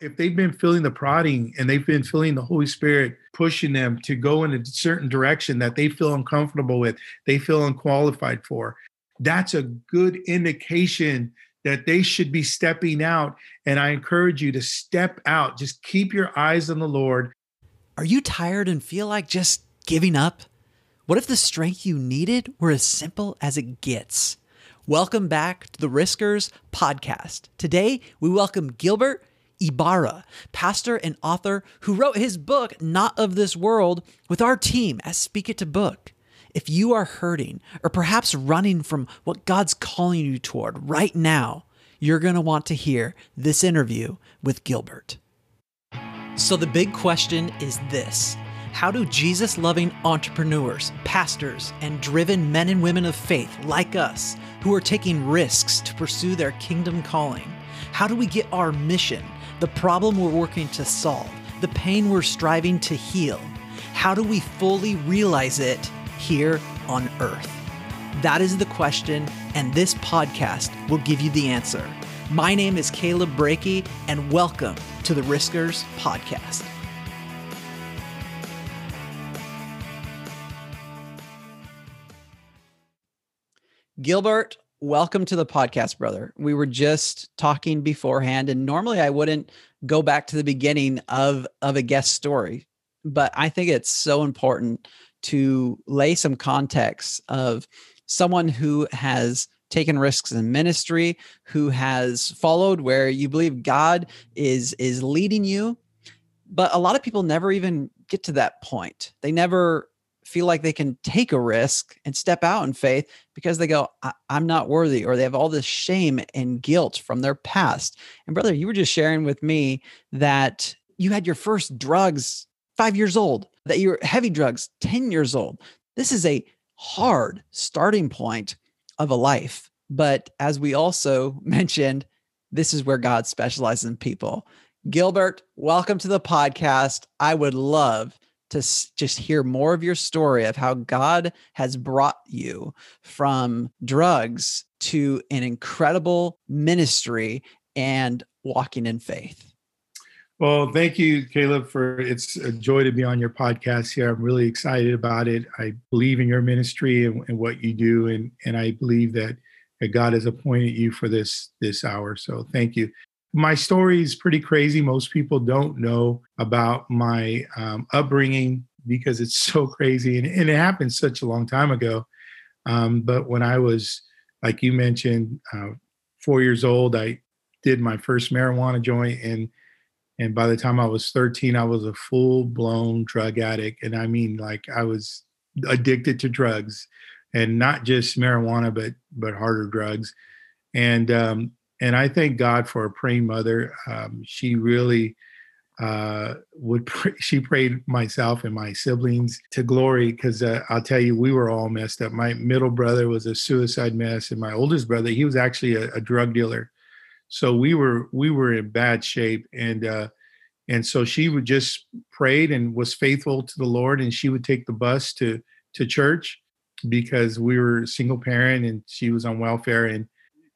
if they've been feeling the prodding and they've been feeling the Holy Spirit pushing them to go in a certain direction that they feel uncomfortable with, they feel unqualified for, that's a good indication that they should be stepping out. And I encourage you to step out. Just keep your eyes on the Lord. Are you tired and feel like just giving up? What if the strength you needed were as simple as it gets? Welcome back to the Riskers podcast. Today, we welcome Gilbert Ybarra, pastor and author who wrote his book, Not of This World, with our team at Speak It to Book. If you are hurting or perhaps running from what God's calling you toward right now, you're going to want to hear this interview with Gilbert. So, the big question is this How do Jesus loving entrepreneurs, pastors, and driven men and women of faith like us, who are taking risks to pursue their kingdom calling, how do we get our mission? The problem we're working to solve, the pain we're striving to heal. How do we fully realize it here on earth? That is the question, and this podcast will give you the answer. My name is Caleb Breakey, and welcome to the Riskers Podcast. Gilbert, welcome to the podcast, brother. We were just talking beforehand, and normally I wouldn't go back to the beginning of of a guest story, but I think it's so important to lay some context of someone who has taken risks in ministry, who has followed where you believe God is is leading you, but a lot of people never even get to that point. They never feel like they can take a risk and step out in faith because they go, I- am not worthy, or they have all this shame and guilt from their past. And brother, you were just sharing with me that you had your first drugs five years old, that you were heavy drugs 10 years old. This is a hard starting point of a life. But as we also mentioned, this is where God specializes in people. Gilbert, welcome to the podcast. I would love to just hear more of your story of how God has brought you from drugs to an incredible ministry and walking in faith. Well, thank you, Caleb, for it's a joy to be on your podcast here. I'm really excited about it. I believe in your ministry and, and what you do, and and I believe that, that God has appointed you for this this hour. So thank you my story is pretty crazy. Most people don't know about my um, upbringing because it's so crazy and, and, it happened such a long time ago. Um, but when I was, like you mentioned, uh, four years old, I did my first marijuana joint, and and by the time I was 13, I was a full blown drug addict, and I mean like I was addicted to drugs, and not just marijuana, but but harder drugs. And um, and I thank God for a praying mother. Um, she really uh, would pray, she prayed myself and my siblings to glory because uh, I'll tell you we were all messed up. My middle brother was a suicide mess, and my oldest brother he was actually a, a drug dealer. So we were we were in bad shape, and uh, and so she would just prayed and was faithful to the Lord, and she would take the bus to to church because we were single parent and she was on welfare and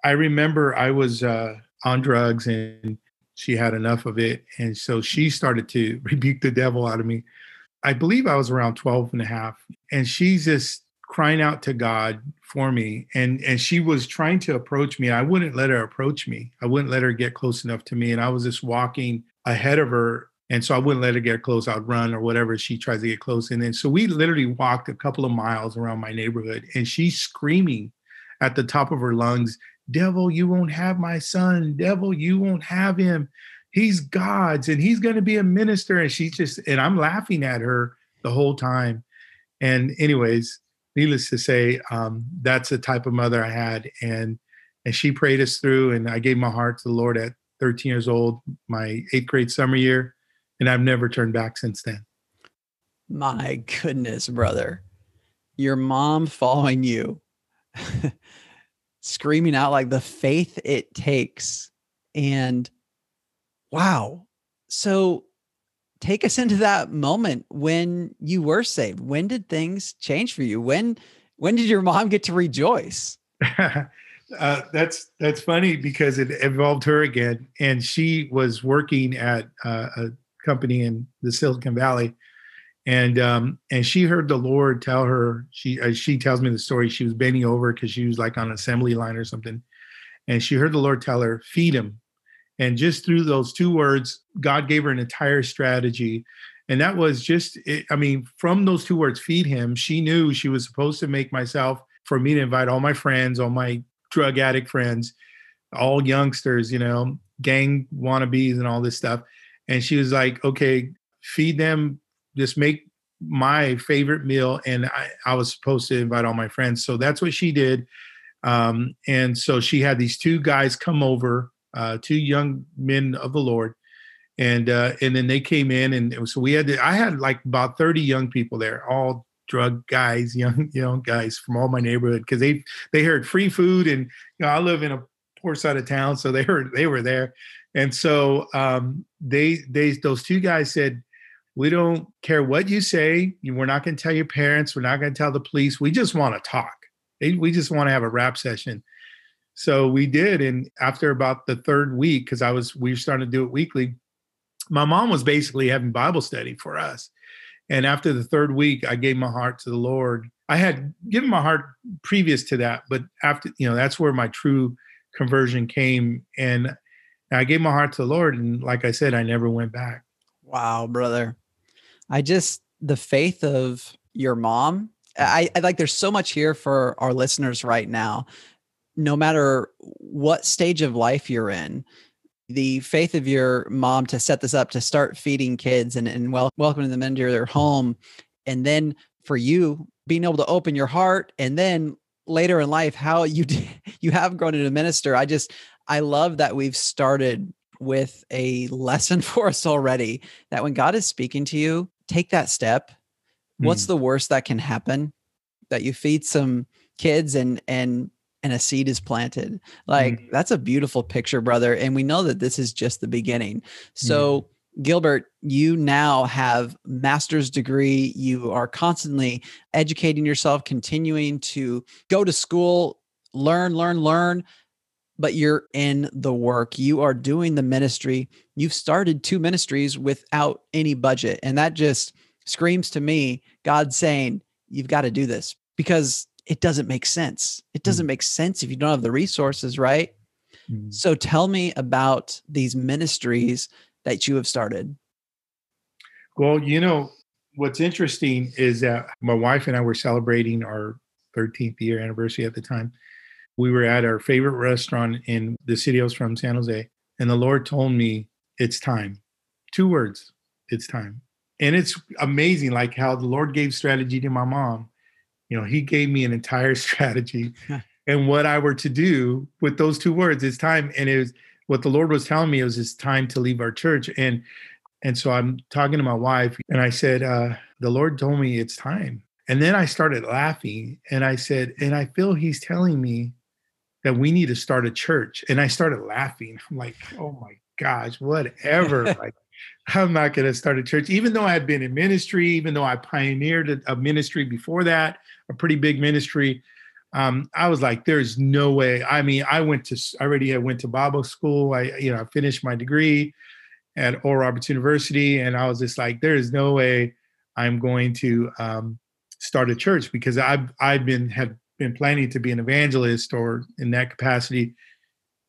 I remember I was uh, on drugs and she had enough of it. And so she started to rebuke the devil out of me. I believe I was around 12 and a half. And she's just crying out to God for me. And and she was trying to approach me. I wouldn't let her approach me. I wouldn't let her get close enough to me. And I was just walking ahead of her. And so I wouldn't let her get close. I'd run or whatever she tries to get close. And then so we literally walked a couple of miles around my neighborhood and she's screaming at the top of her lungs Devil, you won't have my son. Devil, you won't have him. He's God's and he's going to be a minister. And she's just, and I'm laughing at her the whole time. And, anyways, needless to say, um, that's the type of mother I had. And, and she prayed us through. And I gave my heart to the Lord at 13 years old, my eighth grade summer year. And I've never turned back since then. My goodness, brother. Your mom following you screaming out like the faith it takes. And wow. So take us into that moment when you were saved. When did things change for you? When when did your mom get to rejoice? uh, that's that's funny because it involved her again, and she was working at uh, a company in the Silicon Valley, and um, and she heard the Lord tell her. She uh, she tells me the story. She was bending over because she was like on assembly line or something, and she heard the Lord tell her, "Feed him." And just through those two words, God gave her an entire strategy. And that was just, it, I mean, from those two words, feed him, she knew she was supposed to make myself for me to invite all my friends, all my drug addict friends, all youngsters, you know, gang wannabes and all this stuff. And she was like, okay, feed them, just make my favorite meal. And I, I was supposed to invite all my friends. So that's what she did. Um, and so she had these two guys come over, uh, two young men of the Lord. And uh, and then they came in, and so we had to, I had like about 30 young people there, all drug guys, young young guys from all my neighborhood because they they heard free food and you know I live in a poor side of town, so they heard they were there, and so um, they they those two guys said. We don't care what you say. We're not going to tell your parents. We're not going to tell the police. We just want to talk. We just want to have a rap session. So we did. And after about the third week, because I was, we were starting to do it weekly, my mom was basically having Bible study for us. And after the third week, I gave my heart to the Lord. I had given my heart previous to that, but after, you know, that's where my true conversion came. And I gave my heart to the Lord. And like I said, I never went back. Wow, brother. I just, the faith of your mom, mm. I, I like there's so much here for our listeners right now. No matter what stage of life you're in, the faith of your mom to set this up to start feeding kids and, and wel- welcoming them into their home and then for you being able to open your heart and then later in life how you you have grown into a minister i just i love that we've started with a lesson for us already that when god is speaking to you take that step mm. what's hmm. the worst that can happen that you feed some kids and and and a seed is planted. Like mm that's a beautiful picture, brother. And we know that this is just the beginning. So, mm Gilbert, you now have master's degree. You are constantly educating yourself, continuing to go to school, learn, learn, learn. But you're in the work. You are doing the ministry. You've started two ministries without any budget. And that just screams to me God saying, You've got to do this because it doesn't make sense. It doesn't mm. make sense if you don't have the resources, right? Mm. So tell me about these ministries that you have started. Well, you know, what's interesting is that my wife and I were celebrating our 13th year anniversary at the time. We were at our favorite restaurant in the city I was from, San Jose, and the Lord told me, It's time. Two words, it's time. And it's amazing, like how the Lord gave strategy to my mom. You know he gave me an entire strategy. And what i were to do with those two words it's time. And it was what the lord was telling me it was it's time to leave our church. And and so i'm talking to my wife and i said uh, the lord told me it's time. And then i started laughing and i said and i feel he's telling me that we need to start a church and i started laughing i'm like oh my gosh whatever like i'm not going to start a church even though i had been in ministry even though i pioneered a ministry before that a pretty big ministry. Um, I was like, there's no way. I mean, I went to I already had went to Bible school. I you know I finished my degree at Oral Roberts University, and I was just like, there is no way I'm going to um, start a church because I've I've been had been planning to be an evangelist or in that capacity,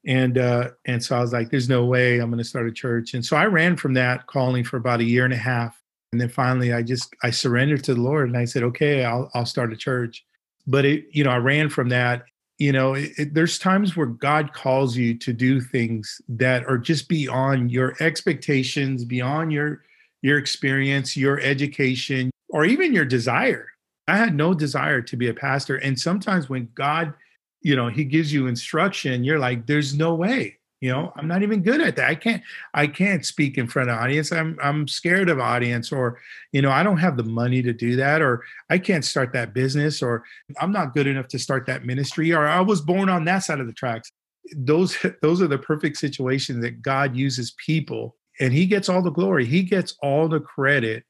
and uh, and so I was like, there's no way I'm going to start a church, and so I ran from that calling for about a year and a half, and then finally, I just I surrendered to the Lord, and I said, "Okay, I'll I'll start a church." But it, you know, I ran from that. You know, it, it, there's times where God calls you to do things that are just beyond your expectations, beyond your your experience, your education, or even your desire. I had no desire to be a pastor, and sometimes when God, you know, He gives you instruction, you're like, "There's no way." you know? I'm not even good at that. I can't i can't speak in front of audience. I'm i'm scared of audience or you know i don't have the money to do that or i can't start that business or i'm not good enough to start that ministry or i was born on that side of the tracks. Those those are the perfect situations that god uses people and he gets all the glory. He gets all the credit.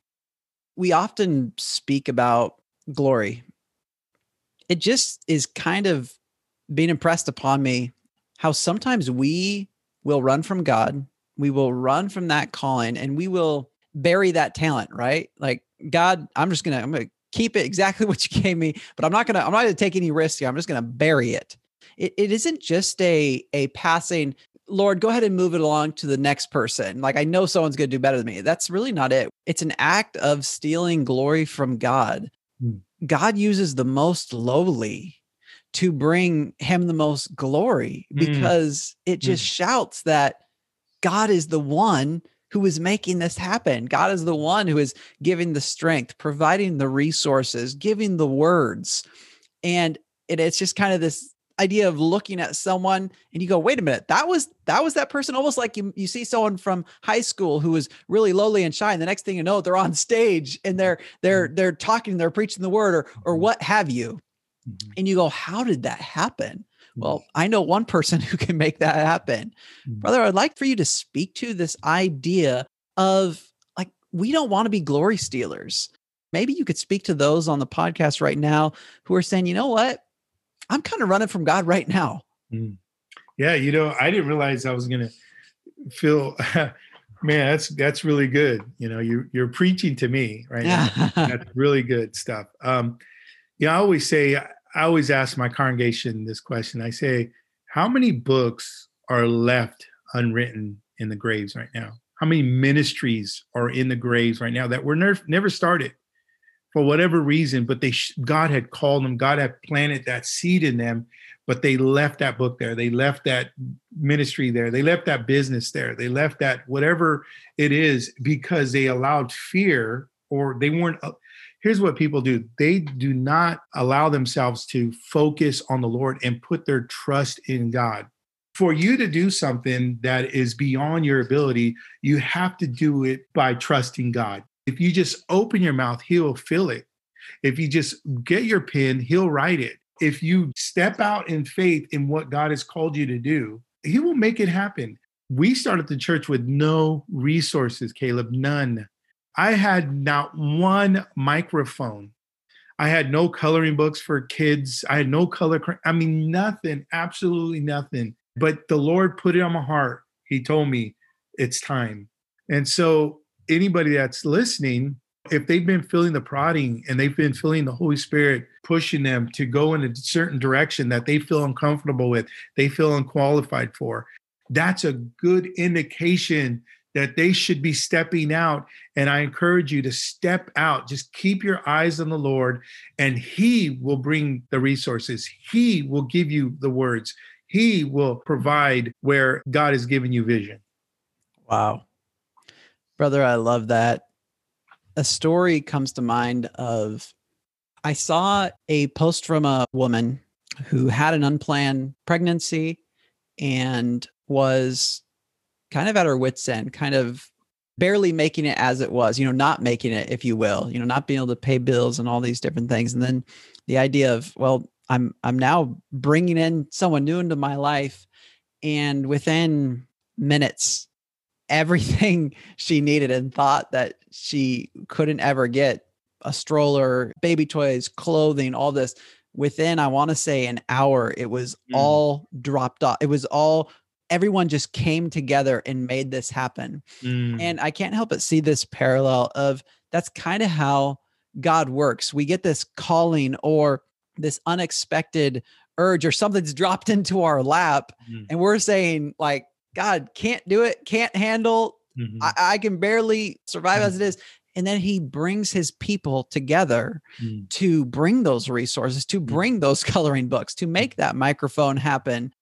We often speak about glory it just is kind of being impressed upon me how sometimes we will run from God, we will run from that calling, and we will bury that talent, right? Like, God, I'm just gonna, I'm gonna keep it exactly what you gave me, but I'm not gonna, I'm not gonna take any risks here. I'm just gonna bury it. It, it isn't just a a passing Lord, go ahead and move it along to the next person. Like I know someone's to do better than me. That's really not it. It's an act of stealing glory from God. Mm. God uses the most lowly to bring him the most glory hmm. because mm. it just mm. shouts that God is the one who is making this happen. God is the one who is giving the strength, providing the resources, giving the words. And it, it's just kind of this idea of looking at someone and you go wait a minute that was that was that person. Almost like you you see someone from high school who was really lowly and shy and the next thing you know they're on stage and they're they're mm-hmm. they're talking they're preaching the word or or mm-hmm. what have you. Mm-hmm. and you go how did that happen? Well i know one person who can make that happen. Brother i'd like for you to speak to this idea of like we don't want to be glory stealers. Maybe you could speak to those on the podcast right now who are saying you know what I'm kind of running from God right now. Mm. Yeah, you know, I didn't realize I was going to feel man, that's that's really good. You know, you you're preaching to me right now. that's really good stuff. Um yeah, I always say I always ask my congregation this question. I say, how many books are left unwritten in the graves right now? How many ministries are in the graves right now that were never never started? For whatever reason, but they God had called them, God had planted that seed in them, but they left that book there. They left that ministry there. They left that business there. They left that whatever it is because they allowed fear or they weren't uh, here's what people do. They do not allow themselves to focus on the Lord and put their trust in God. For you to do something that is beyond your ability, you have to do it by trusting God. If you just open your mouth, he'll fill it. If you just get your pen, he'll write it. If you step out in faith in what God has called you to do, he will make it happen. We started the church with no resources, Caleb, none. I had not one microphone. I had no coloring books for kids. I had no color. I mean, nothing, absolutely nothing. But the Lord put it on my heart. He told me it's time. And so anybody that's listening, if they've been feeling the prodding and they've been feeling the Holy Spirit pushing them to go in a certain direction that they feel uncomfortable with, they feel unqualified for, that's a good indication that they should be stepping out. And I encourage you to step out. Just keep your eyes on the Lord, and He will bring the resources. He will give you the words. He will provide where God has given you vision. Wow. Brother, I love that. A story comes to mind of I saw a post from a woman who had an unplanned pregnancy and was kind of at her wits' end, kind of barely making it as it was, you know, not making it, if you will, you know, not being able to pay bills and all these different things. And then the idea of, well, I'm I'm now bringing in someone new into my life, and within minutes everything she needed and thought that she couldn't ever get a stroller, baby toys, clothing, all this within, I want to say, an hour, it was mm. all dropped off. It was all, everyone just came together and made this happen. Mm. And I can't help but see this parallel of that's kind of how God works. We get this calling or this unexpected urge or something's dropped into our lap mm. and we're saying like God can't do it, can't handle. Mm-hmm. I, I, can barely survive mm-hmm. as it is. And then he brings his people together mm. to bring those resources, to mm. bring those coloring books, to make that microphone happen.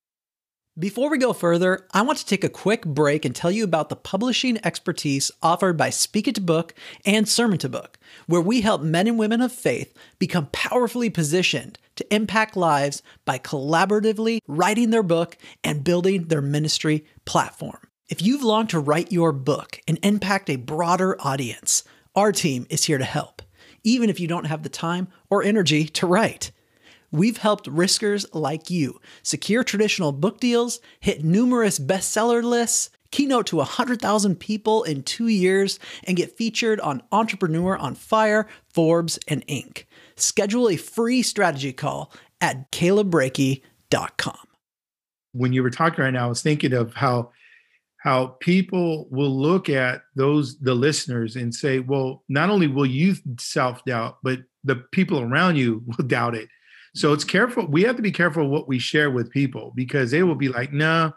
Before we go further, I want to take a quick break and tell you about the publishing expertise offered by Speak It to Book and Sermon to Book, where we help men and women of faith become powerfully positioned to impact lives by collaboratively writing their book and building their ministry platform. If you've longed to write your book and impact a broader audience, our team is here to help, even if you don't have the time or energy to write. We've helped riskers like you secure traditional book deals, hit numerous bestseller lists, keynote to 100,000 people in two years, and get featured on Entrepreneur on Fire, Forbes, and Inc. Schedule a free strategy call at calebbreakey.com. com. When you were talking right now, I was thinking of how how people will look at those the listeners and say, well, not only will you self-doubt, but the people around you will doubt it. So it's careful. We have to be careful what we share with people because they will be like, nah,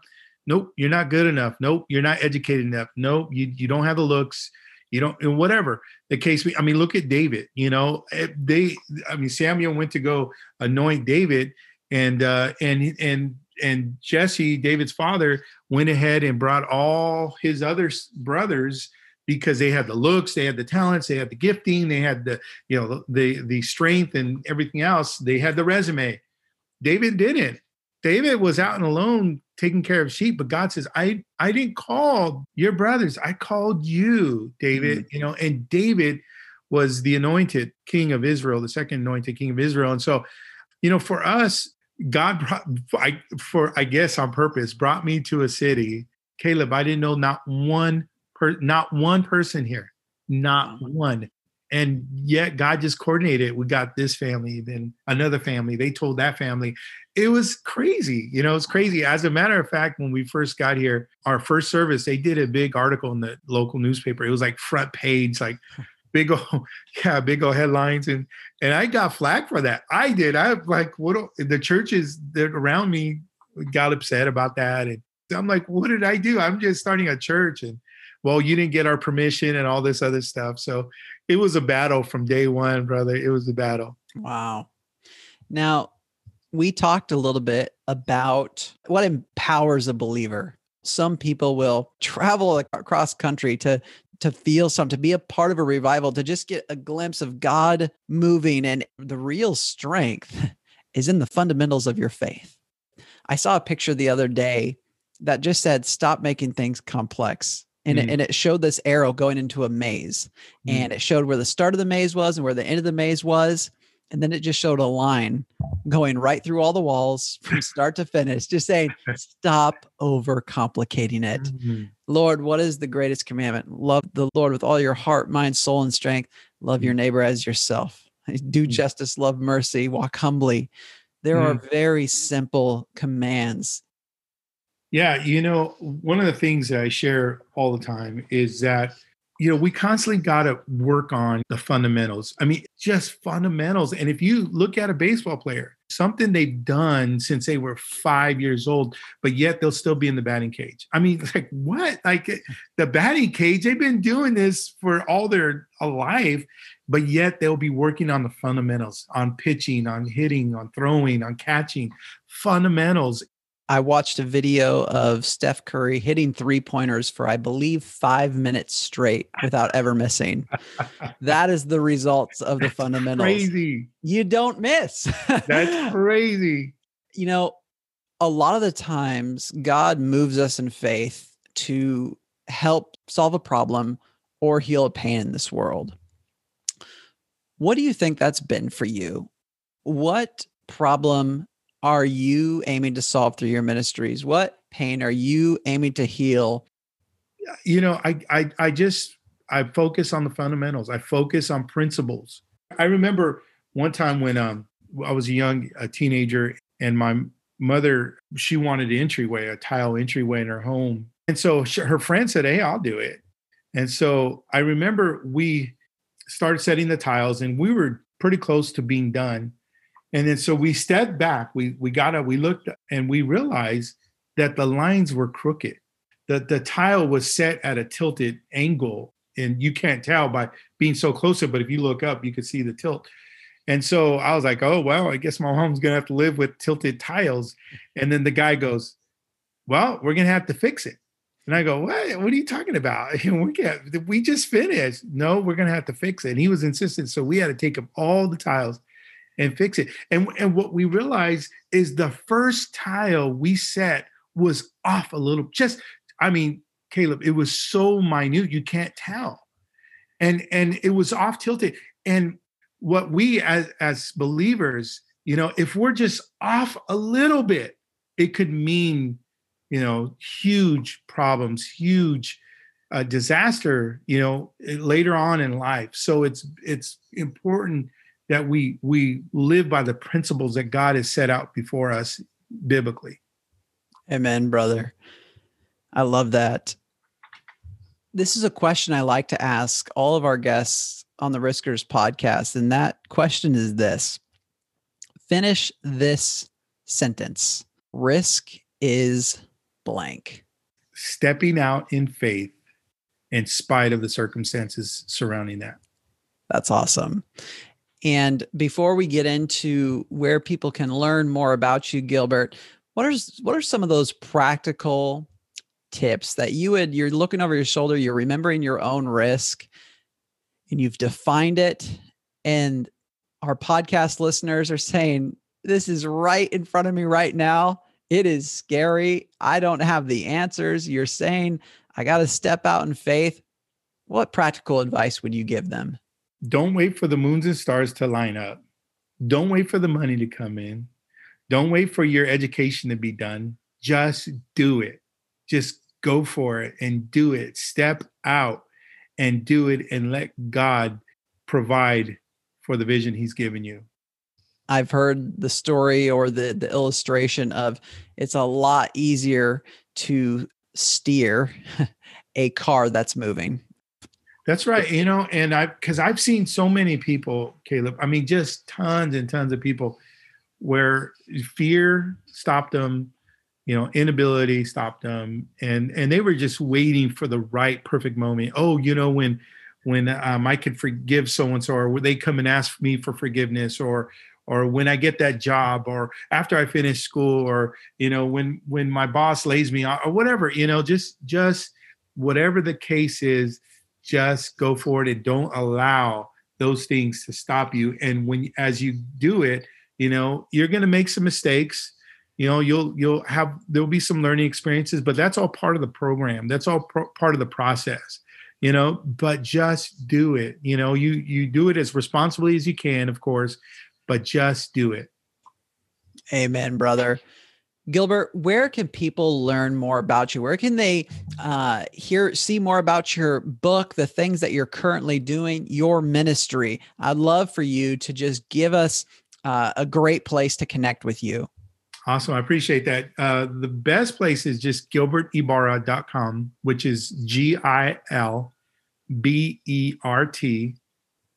nope, you're not good enough. Nope, you're not educated enough. Nope, you, you don't have the looks. You don't, and whatever the case. I mean, look at David. You know, eh, they. I mean, Samuel went to go anoint David, and uh, and and and Jesse, David's father, went ahead and brought all his other brothers because they had the looks, they had the talents, they had the gifting, they had the you know the the strength and everything else. They had the resume. David didn't. David was out and alone taking care of sheep, but God says, "I I didn't call your brothers. I called you, David." Mm-hmm. You know, and David was the anointed king of Israel, the second anointed king of Israel, and so you know, for us, God brought, I, for I guess on purpose, brought me to a city. Caleb, I didn't know not one per, not one person here, not one. And yet God just coordinated. We got this family, then another family. They told that family. It was crazy. You know, it's crazy. As a matter of fact, when we first got here, our first service, they did a big article in the local newspaper. It was like front page, like big old yeah big old headlines and and i got flack for that i did i like what the churches that around me got upset about that and i'm like what did i do i'm just starting a church and well you didn't get our permission and all this other stuff so it was a battle from day one brother it was a battle wow now we talked a little bit about what empowers a believer some people will travel across country to to feel something, to be a part of a revival, to just get a glimpse of God moving. And the real strength is in the fundamentals of your faith. I saw a picture the other day that just said, stop making things complex. And, mm. it, and it showed this arrow going into a maze. Mm. And it showed where the start of the maze was and where the end of the maze was. And then it just showed a line going right through all the walls from start to finish, just saying, stop over complicating it. Mm-hmm. Lord, what is the greatest commandment? Love the Lord with all your heart, mind, soul, and strength. Love your mm. neighbor as yourself. Do mm. justice, love mercy, walk humbly. There mm. are very simple commands. Yeah, you know, one of the things that I share all the time is that you know, we constantly got to work on the fundamentals. I mean, just fundamentals. And if you look at a baseball player, something they've done since they were five years old, but yet they'll still be in the batting cage. I mean, like what? Like the batting cage, they've been doing this for all their life, but yet they'll be working on the fundamentals, on pitching, on hitting, on throwing, on catching, fundamentals. I watched a video of Steph Curry hitting three pointers for, I believe, five minutes straight without ever missing. that is the results of the That's fundamentals. Crazy. You don't miss. That's crazy. You know, a lot of the times God moves us in faith to help solve a problem or heal a pain in this world. What do you think that's been for you? What problem are you aiming to solve through your ministries? What pain are you aiming to heal? You know, I I I just I focus on the fundamentals. I focus on principles. I remember one time when um I was a young a teenager and my mother she wanted an entryway, a tile entryway in her home. And so she, her friend said, "Hey, I'll do it." And so I remember we started setting the tiles and we were pretty close to being done and then so we stepped back. We we got up, we looked and we realized that the lines were crooked. The the tile was set at a tilted angle. And you can't tell by being so close but if you look up, you could see the tilt. And so I was like, oh well, I guess my home's gonna have to live with tilted tiles. And then the guy goes, Well, we're gonna have to fix it. And I go, What? What are you talking about? And we can't, we just finished. No, we're gonna have to fix it. And he was insistent. So we had to take up all the tiles and fix it. And, and what we realized is the first tile we set was off a little, just, I mean, Caleb, it was so minute, you can't tell. And and it was off tilted. And what we as as believers, you know, if we're just off a little bit, it could mean, you know, huge problems, huge uh, disaster, you know, later on in life. So it's it's important that we we live by the principles that God has set out before us biblically. Amen, brother. I love that. This is a question I like to ask all of our guests on the Riskers podcast. And that question is this Finish this sentence Risk is blank. Stepping out in faith in spite of the circumstances surrounding that. That's awesome. And before we get into where people can learn more about you, Gilbert, what are what are some of those practical tips that you would you're looking over your shoulder, you're remembering your own risk, and you've defined it, and our podcast listeners are saying, This is right in front of me right now. It is scary. I don't have the answers. You're saying I got to step out in faith. What practical advice would you give them? Don't wait for the moons and stars to line up. Don't wait for the money to come in. Don't wait for your education to be done. Just do it. Just go for it and do it. Step out and do it and let God provide for the vision he's given you. I've heard the story or the the illustration of it's a lot easier to steer a car that's moving. That's right. You know, and I because I've seen so many people, Caleb. I mean, just tons and tons of people where fear stopped them, you know, inability stopped them, and and they were just waiting for the right perfect moment. Oh, you know, when when um, I could forgive so and so, or they come and ask me for forgiveness, or or when I get that job, or after I finish school, or you know when when my boss lays me off, or whatever. You know, just just whatever the case is, just go for it and don't allow those things to stop you. And when as you do it, you know you're going to make some mistakes. You know you'll you'll have there'll be some learning experiences, but that's all part of the program. That's all pro- part of the process you know but just do it you know you you do it as responsibly as you can of course but just do it. Amen, brother. Gilbert, where can people learn more about you? Where can they uh, hear, see more about your book, the things that you're currently doing, your ministry? I'd love for you to just give us uh, a great place to connect with you. Awesome. I appreciate that. Uh, the best place is just gilbertybarra.com, which is G I L B E R T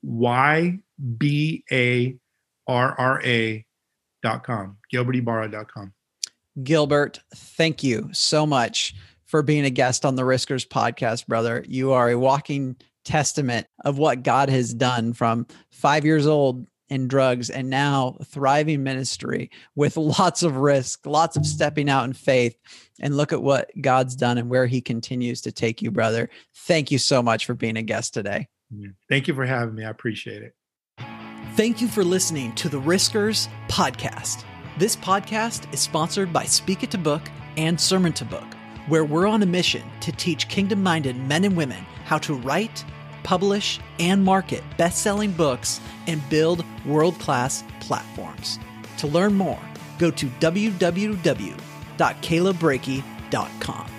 Y B A R R A.com. gilbertybarra.com. Gilbert, thank you so much for being a guest on the Riskers podcast, brother. You are a walking testament of what God has done from five years old in drugs and now thriving ministry with lots of risk, lots of stepping out in faith. And look at what God's done and where he continues to take you, brother. Thank you so much for being a guest today. Thank you for having me. I appreciate it. Thank you for listening to the Riskers podcast. This podcast is sponsored by Speak It to Book and Sermon to Book, where we're on a mission to teach kingdom minded men and women how to write, publish, and market best selling books and build world class platforms. To learn more, go to www.calebbreakey.com.